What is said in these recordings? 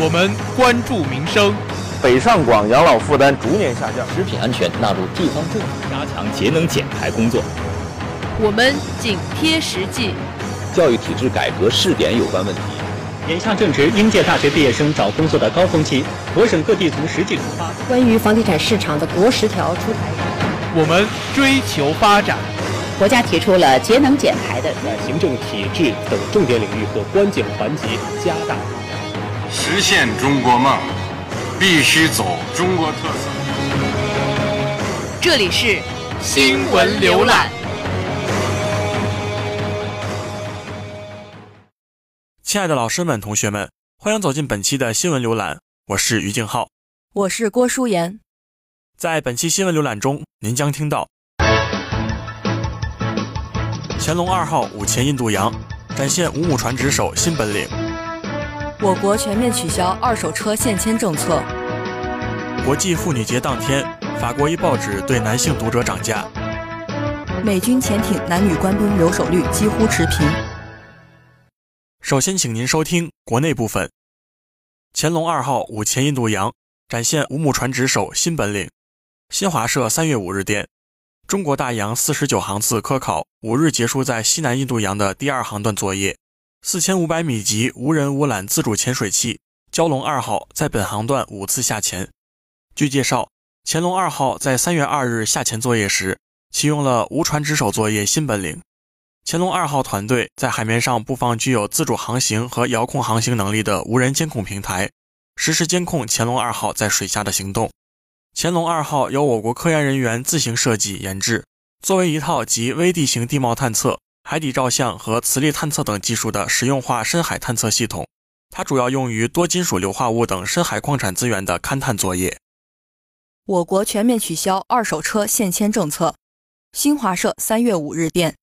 我们关注民生。北上广养老负担逐年下降，食品安全纳入地方政府加强节能减排工作。我们紧贴实际。教育体制改革试点有关问题。眼下正值应届大学毕业生找工作的高峰期，我省各地从实际出发。关于房地产市场的国十条出台。我们追求发展。国家提出了节能减排的，在行政体制等重点领域和关键环节加大。实现中国梦。必须走中国特色。这里是新闻浏览。亲爱的老师们、同学们，欢迎走进本期的新闻浏览。我是于静浩，我是郭淑妍。在本期新闻浏览中，您将听到：乾隆二号五潜印度洋，展现五亩船只手新本领。我国全面取消二手车限迁政策。国际妇女节当天，法国一报纸对男性读者涨价。美军潜艇男女官兵留守率几乎持平。首先，请您收听国内部分。乾隆二号五潜印度洋，展现五亩船只手新本领。新华社三月五日电，中国大洋四十九航次科考五日结束在西南印度洋的第二航段作业。四千五百米级无人无缆自主潜水器“蛟龙二号”在本航段五次下潜。据介绍，潜龙二号在三月二日下潜作业时，启用了无船值守作业新本领。潜龙二号团队在海面上布放具有自主航行和遥控航行能力的无人监控平台，实时监控潜龙二号在水下的行动。潜龙二号由我国科研人员自行设计研制，作为一套集微地形地貌探测。海底照相和磁力探测等技术的实用化深海探测系统，它主要用于多金属硫化物等深海矿产资源的勘探作业。我国全面取消二手车限迁政策。新华社三月五日电，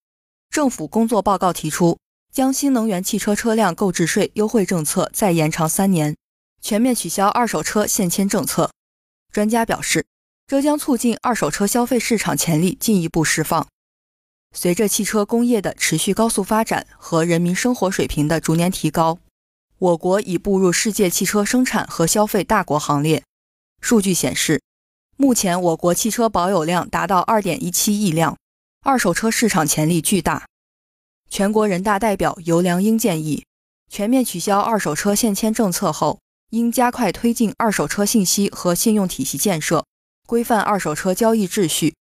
政府工作报告提出，将新能源汽车车辆购置税优惠政策再延长三年，全面取消二手车限迁政策。专家表示，这将促进二手车消费市场潜力进一步释放。随着汽车工业的持续高速发展和人民生活水平的逐年提高，我国已步入世界汽车生产和消费大国行列。数据显示，目前我国汽车保有量达到2.17亿辆，二手车市场潜力巨大。全国人大代表尤良英建议，全面取消二手车限迁政策后，应加快推进二手车信息和信用体系建设，规范二手车交易秩序。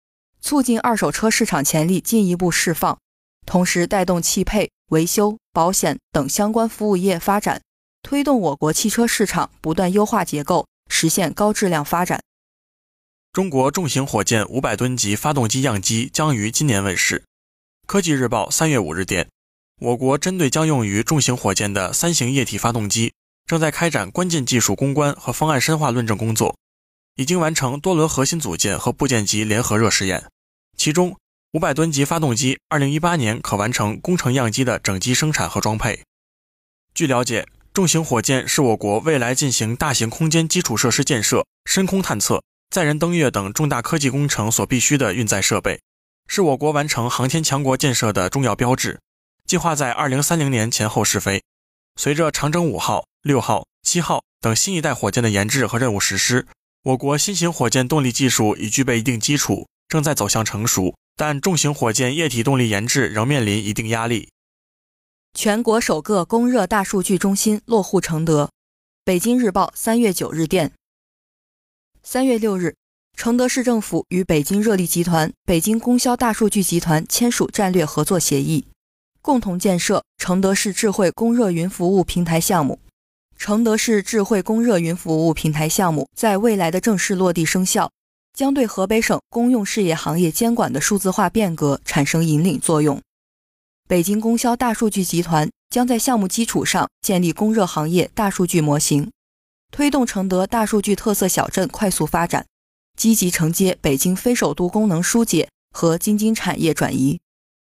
促进二手车市场潜力进一步释放，同时带动汽配、维修、保险等相关服务业发展，推动我国汽车市场不断优化结构，实现高质量发展。中国重型火箭五百吨级发动机样机将于今年问世。科技日报三月五日电，我国针对将用于重型火箭的三型液体发动机，正在开展关键技术攻关和方案深化论证工作，已经完成多轮核心组件和部件级联合热试验。其中，五百吨级发动机二零一八年可完成工程样机的整机生产和装配。据了解，重型火箭是我国未来进行大型空间基础设施建设、深空探测、载人登月等重大科技工程所必须的运载设备，是我国完成航天强国建设的重要标志。计划在二零三零年前后试飞。随着长征五号、六号、七号等新一代火箭的研制和任务实施，我国新型火箭动力技术已具备一定基础。正在走向成熟，但重型火箭液体动力研制仍面临一定压力。全国首个供热大数据中心落户承德。北京日报三月九日电，三月六日，承德市政府与北京热力集团、北京供销大数据集团签署战略合作协议，共同建设承德市智慧供热云服务平台项目。承德市智慧供热云服务平台项目在未来的正式落地生效。将对河北省公用事业行业监管的数字化变革产生引领作用。北京供销大数据集团将在项目基础上建立供热行业大数据模型，推动承德大数据特色小镇快速发展，积极承接北京非首都功能疏解和京津产业转移。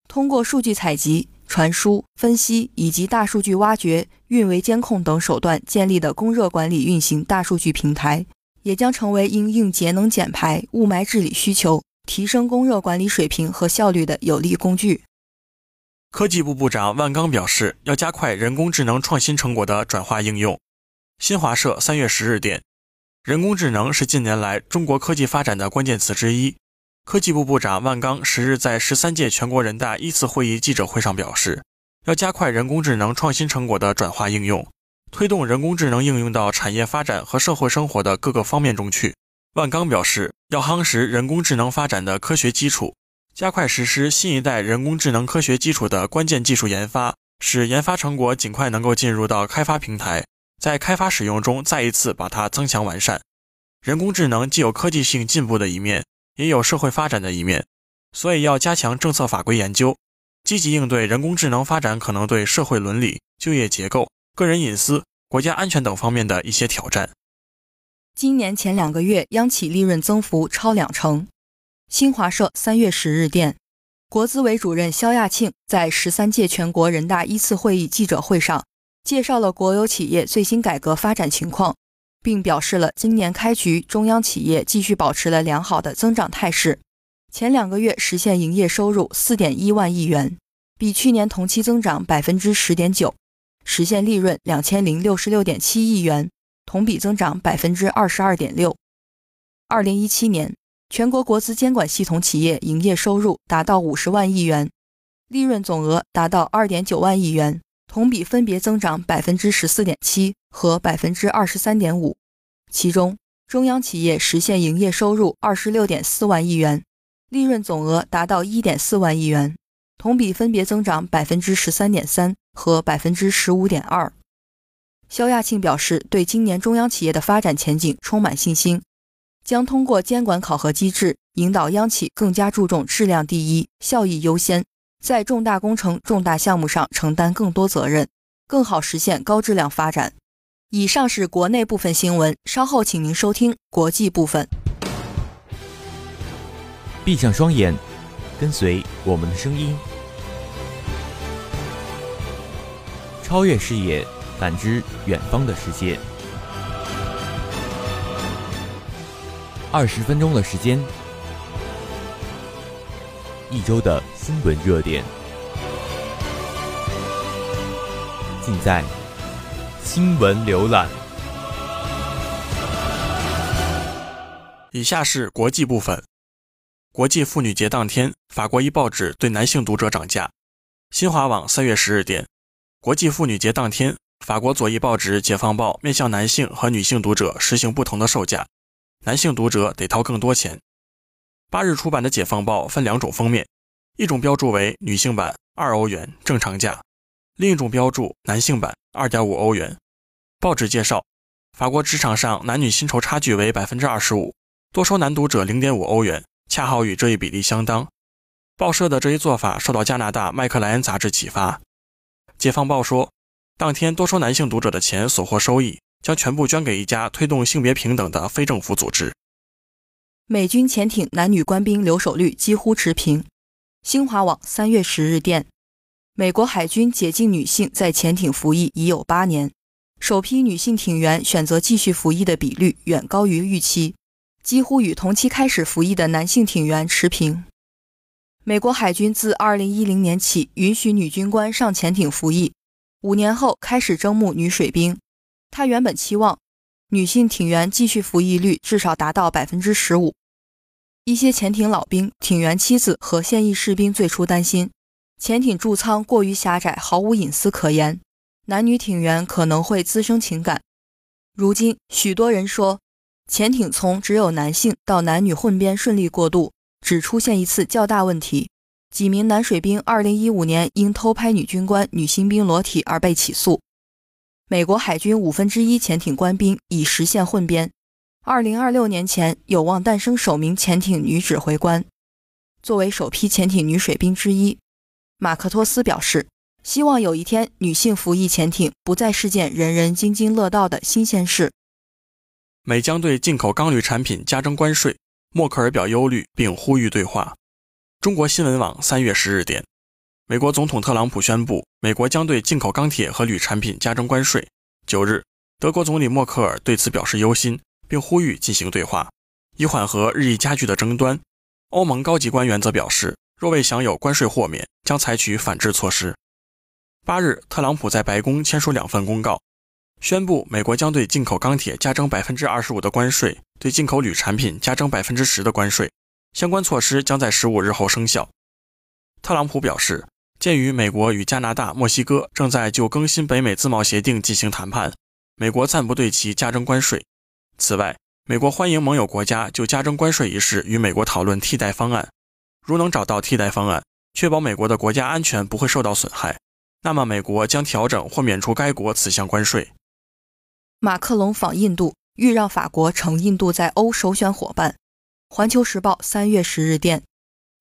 通过数据采集、传输、分析以及大数据挖掘、运维监控等手段建立的供热管理运行大数据平台。也将成为因应节能减排、雾霾治理需求、提升供热管理水平和效率的有力工具。科技部部长万钢表示，要加快人工智能创新成果的转化应用。新华社三月十日电，人工智能是近年来中国科技发展的关键词之一。科技部部长万钢十日在十三届全国人大一次会议记者会上表示，要加快人工智能创新成果的转化应用，推动人工智能应用到产业发展和社会生活的各个方面中去。万钢表示，要夯实人工智能发展的科学基础，加快实施新一代人工智能科学基础的关键技术研发，使研发成果尽快能够进入到开发平台，在开发使用中再一次把它增强完善。人工智能既有科技性进步的一面。也有社会发展的一面，所以要加强政策法规研究，积极应对人工智能发展可能对社会伦理、就业结构、个人隐私、国家安全等方面的一些挑战。今年前两个月，央企利润增幅超两成。新华社三月十日电，国资委主任肖亚庆在十三届全国人大一次会议记者会上介绍了国有企业最新改革发展情况。并表示了今年开局中央企业继续保持了良好的增长态势，前两个月实现营业收入四点一万亿元，比去年同期增长百分之十点九，实现利润两千零六十六点七亿元，同比增长百分之二十二点六。二零一七年，全国国资监管系统企业营业收入达到五十万亿元，利润总额达到二点九万亿元。同比分别增长百分之十四点七和百分之二十三点五，其中中央企业实现营业收入二十六点四万亿元，利润总额达到一点四万亿元，同比分别增长百分之十三点三和百分之十五点二。肖亚庆表示，对今年中央企业的发展前景充满信心，将通过监管考核机制，引导央企更加注重质量第一、效益优先。在重大工程、重大项目上承担更多责任，更好实现高质量发展。以上是国内部分新闻，稍后请您收听国际部分。闭上双眼，跟随我们的声音，超越视野，感知远方的世界。二十分钟的时间，一周的。新闻热点，尽在新闻浏览。以下是国际部分。国际妇女节当天，法国一报纸对男性读者涨价。新华网三月十日电，国际妇女节当天，法国左翼报纸《解放报》面向男性和女性读者实行不同的售价，男性读者得掏更多钱。八日出版的《解放报》分两种封面。一种标注为女性版二欧元正常价，另一种标注男性版二点五欧元。报纸介绍，法国职场上男女薪酬差距为百分之二十五，多收男读者零点五欧元，恰好与这一比例相当。报社的这一做法受到加拿大麦克莱恩杂志启发。解放报说，当天多收男性读者的钱所获收益将全部捐给一家推动性别平等的非政府组织。美军潜艇男女官兵留守率几乎持平。新华网三月十日电，美国海军解禁女性在潜艇服役已有八年，首批女性艇员选择继续服役的比率远高于预期，几乎与同期开始服役的男性艇员持平。美国海军自二零一零年起允许女军官上潜艇服役，五年后开始征募女水兵。他原本期望女性艇员继续服役率至少达到百分之十五。一些潜艇老兵、艇员妻子和现役士兵最初担心，潜艇驻舱过于狭窄，毫无隐私可言，男女艇员可能会滋生情感。如今，许多人说，潜艇从只有男性到男女混编顺利过渡，只出现一次较大问题：几名男水兵2015年因偷拍女军官、女新兵裸体而被起诉。美国海军五分之一潜艇官兵已实现混编。二零二六年前有望诞生首名潜艇女指挥官。作为首批潜艇女水兵之一，马克托斯表示，希望有一天女性服役潜艇不再是件人人津津乐道的新鲜事。美将对进口钢铝产品加征关税，默克尔表忧虑并呼吁对话。中国新闻网三月十日电，美国总统特朗普宣布，美国将对进口钢铁和铝产品加征关税。九日，德国总理默克尔对此表示忧心。并呼吁进行对话，以缓和日益加剧的争端。欧盟高级官员则表示，若未享有关税豁免，将采取反制措施。八日，特朗普在白宫签署两份公告，宣布美国将对进口钢铁加征百分之二十五的关税，对进口铝产品加征百分之十的关税。相关措施将在十五日后生效。特朗普表示，鉴于美国与加拿大、墨西哥正在就更新北美自贸协定进行谈判，美国暂不对其加征关税。此外，美国欢迎盟友国家就加征关税一事与美国讨论替代方案。如能找到替代方案，确保美国的国家安全不会受到损害，那么美国将调整或免除该国此项关税。马克龙访印度，欲让法国成印度在欧首选伙伴。环球时报三月十日电，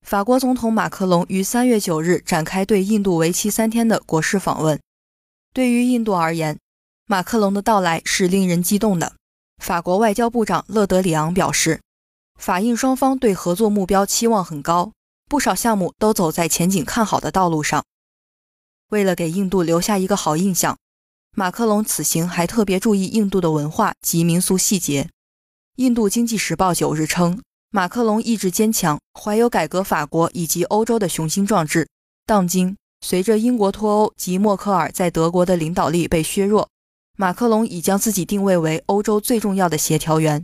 法国总统马克龙于三月九日展开对印度为期三天的国事访问。对于印度而言，马克龙的到来是令人激动的。法国外交部长勒德里昂表示，法印双方对合作目标期望很高，不少项目都走在前景看好的道路上。为了给印度留下一个好印象，马克龙此行还特别注意印度的文化及民俗细节。印度经济时报九日称。马克龙意志坚强，怀有改革法国以及欧洲的雄心壮志。当今，随着英国脱欧及默克尔在德国的领导力被削弱，马克龙已将自己定位为欧洲最重要的协调员。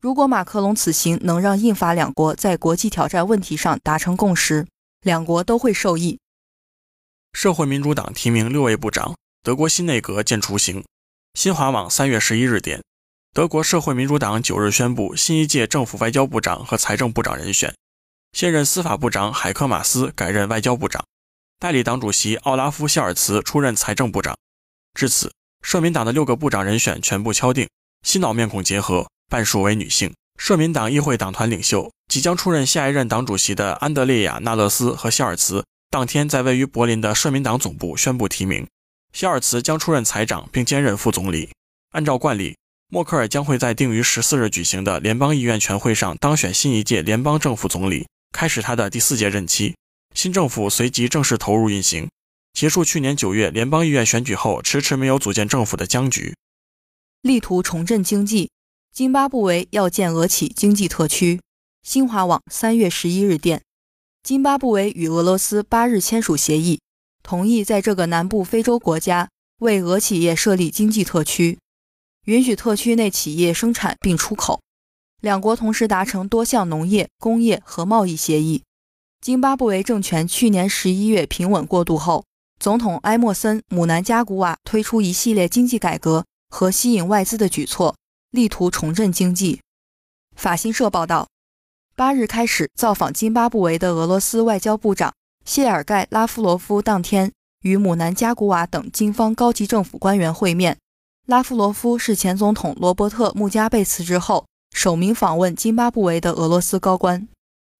如果马克龙此行能让印法两国在国际挑战问题上达成共识，两国都会受益。社会民主党提名六位部长，德国新内阁见雏形。新华网三月十一日电。德国社会民主党九日宣布新一届政府外交部长和财政部长人选，现任司法部长海克马斯改任外交部长，代理党主席奥拉夫·谢尔茨出任财政部长。至此，社民党的六个部长人选全部敲定，新老面孔结合，半数为女性。社民党议会党团领袖、即将出任下一任党主席的安德烈亚·纳勒斯和谢尔茨当天在位于柏林的社民党总部宣布提名，谢尔茨将出任财长并兼任副总理。按照惯例。默克尔将会在定于十四日举行的联邦议院全会上当选新一届联邦政府总理，开始他的第四届任期。新政府随即正式投入运行，结束去年九月联邦议院选举后迟迟没有组建政府的僵局。力图重振经济，津巴布韦要建俄企经济特区。新华网三月十一日电，津巴布韦与俄罗斯八日签署协议，同意在这个南部非洲国家为俄企业设立经济特区。允许特区内企业生产并出口，两国同时达成多项农业、工业和贸易协议。津巴布韦政权去年十一月平稳过渡后，总统埃默森·姆南加古瓦推出一系列经济改革和吸引外资的举措，力图重振经济。法新社报道，八日开始造访津巴布韦的俄罗斯外交部长谢尔盖·拉夫罗夫当天与姆南加古瓦等金方高级政府官员会面。拉夫罗夫是前总统罗伯特·穆加贝辞职后首名访问津巴布韦的俄罗斯高官。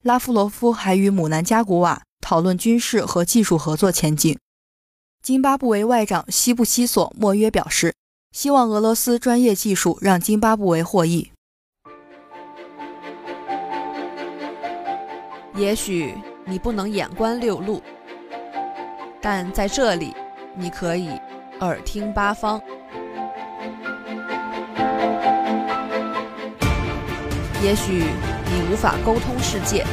拉夫罗夫还与姆南加古瓦讨论军事和技术合作前景。津巴布韦外长西布西索莫约表示，希望俄罗斯专业技术让津巴布韦获益。也许你不能眼观六路，但在这里，你可以耳听八方。也许你无法沟通世界，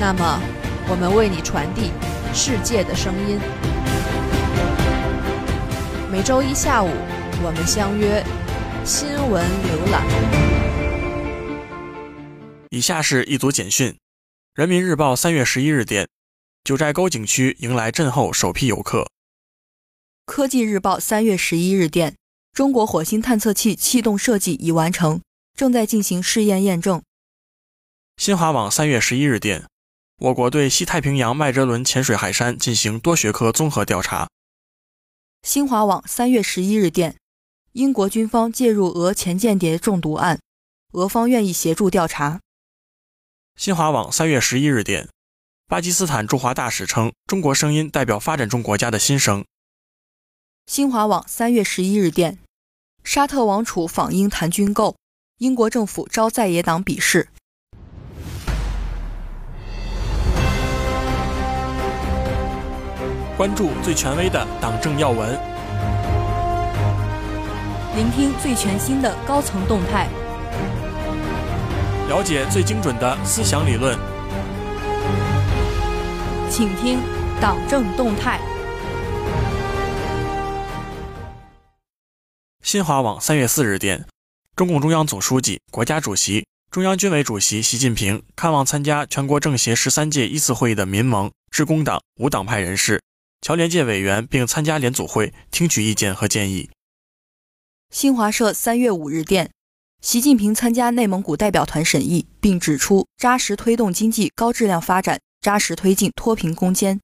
那么我们为你传递世界的声音。每周一下午，我们相约新闻浏览。以下是一组简讯：人民日报三月十一日电，九寨沟景区迎来震后首批游客。科技日报三月十一日电，中国火星探测器气动设计已完成。正在进行试验验证。新华网三月十一日电，我国对西太平洋麦哲伦潜水海山进行多学科综合调查。新华网三月十一日电，英国军方介入俄前间谍中毒案，俄方愿意协助调查。新华网三月十一日电，巴基斯坦驻华大使称，中国声音代表发展中国家的心声。新华网三月十一日电，沙特王储访英谈军购。英国政府招在野党鄙视。关注最权威的党政要闻，聆听最全新的高层动态，了解最精准的思想理论，请听党政动态。新华网三月四日电，中共中央总书记、国家主席、中央军委主席习近平看望参加全国政协十三届一次会议的民盟、致公党、无党派人士、侨联界委员，并参加联组会，听取意见和建议。新华社三月五日电，习近平参加内蒙古代表团审议，并指出扎实推动经济高质量发展，扎实推进脱贫攻坚。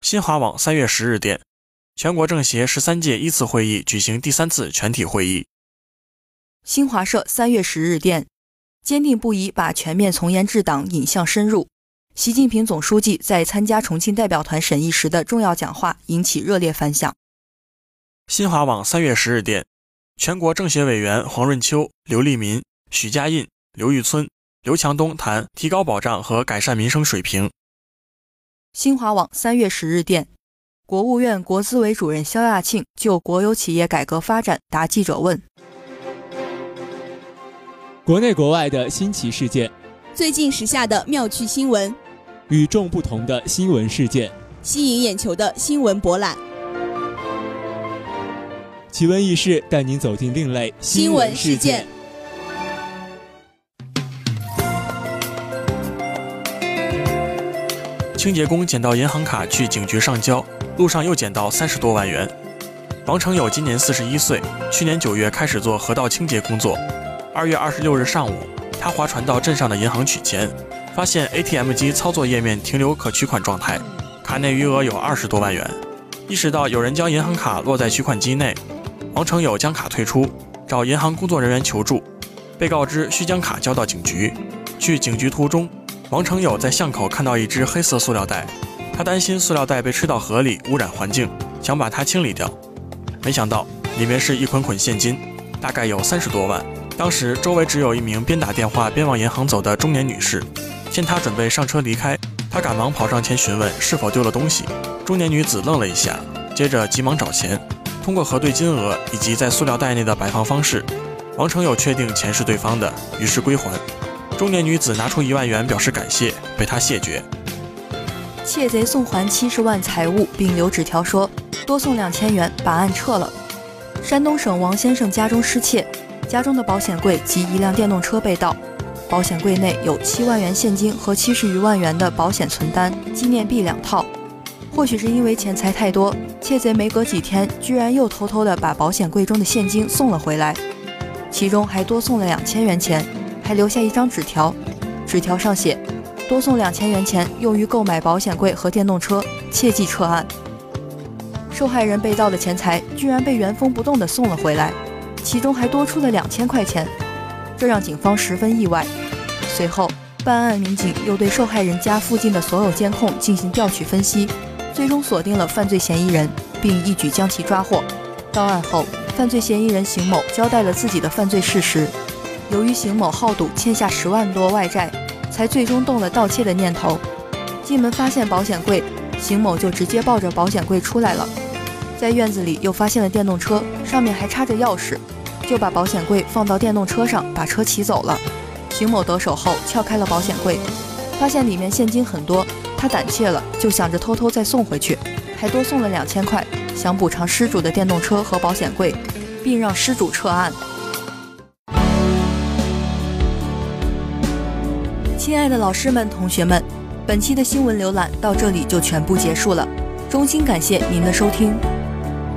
新华网三月十日电。全国政协十三届一次会议举行第三次全体会议。新华社三月十日电，坚定不移把全面从严治党引向深入。习近平总书记在参加重庆代表团审议时的重要讲话引起热烈反响。新华网三月十日电，全国政协委员黄润秋、刘立民、许家印、刘玉村、刘强东谈提高保障和改善民生水平。新华网三月十日电。国务院国资委主任肖亚庆就国有企业改革发展答记者问：国内国外的新奇事件，最近时下的妙趣新闻，与众不同的新闻事件，吸引眼球的新闻博览，奇闻异事带您走进另类新闻事件。清洁工捡到银行卡去警局上交。路上又捡到三十多万元。王成友今年四十一岁，去年九月开始做河道清洁工作。二月二十六日上午，他划船到镇上的银行取钱，发现 ATM 机操作页面停留可取款状态，卡内余额有二十多万元。意识到有人将银行卡落在取款机内，王成友将卡退出，找银行工作人员求助，被告知需将卡交到警局。去警局途中，王成友在巷口看到一只黑色塑料袋。他担心塑料袋被吹到河里污染环境，想把它清理掉，没想到里面是一捆捆现金，大概有三十多万。当时周围只有一名边打电话边往银行走的中年女士，见他准备上车离开，他赶忙跑上前询问是否丢了东西。中年女子愣了一下，接着急忙找钱。通过核对金额以及在塑料袋内的摆放方式，王成友确定钱是对方的，于是归还。中年女子拿出一万元表示感谢，被他谢绝。窃贼送还七十万财物，并留纸条说多送两千元，把案撤了。山东省王先生家中失窃，家中的保险柜及一辆电动车被盗，保险柜内有七万元现金和七十余万元的保险存单、纪念币两套。或许是因为钱财太多，窃贼没隔几天，居然又偷偷的把保险柜中的现金送了回来，其中还多送了两千元钱，还留下一张纸条，纸条上写。多送两千元钱用于购买保险柜和电动车，切记撤案。受害人被盗的钱财居然被原封不动地送了回来，其中还多出了两千块钱，这让警方十分意外。随后，办案民警又对受害人家附近的所有监控进行调取分析，最终锁定了犯罪嫌疑人，并一举将其抓获。到案后，犯罪嫌疑人邢某交代了自己的犯罪事实。由于邢某好赌，欠下十万多外债。才最终动了盗窃的念头。进门发现保险柜，邢某就直接抱着保险柜出来了。在院子里又发现了电动车，上面还插着钥匙，就把保险柜放到电动车上，把车骑走了。邢某得手后撬开了保险柜，发现里面现金很多，他胆怯了，就想着偷偷再送回去，还多送了两千块，想补偿失主的电动车和保险柜，并让失主撤案。亲爱的老师们、同学们，本期的新闻浏览到这里就全部结束了，衷心感谢您的收听。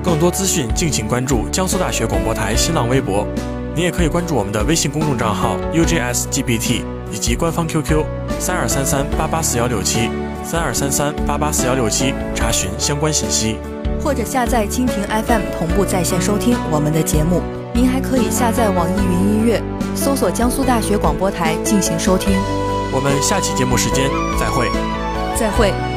更多资讯敬请关注江苏大学广播台新浪微博，您也可以关注我们的微信公众账号 UJSGBT 以及官方 QQ 三二三三八八四幺六七三二三三八八四幺六七查询相关信息，或者下载蜻蜓 FM 同步在线收听我们的节目。您还可以下载网易云音乐，搜索江苏大学广播台进行收听。我们下期节目时间再会，再会。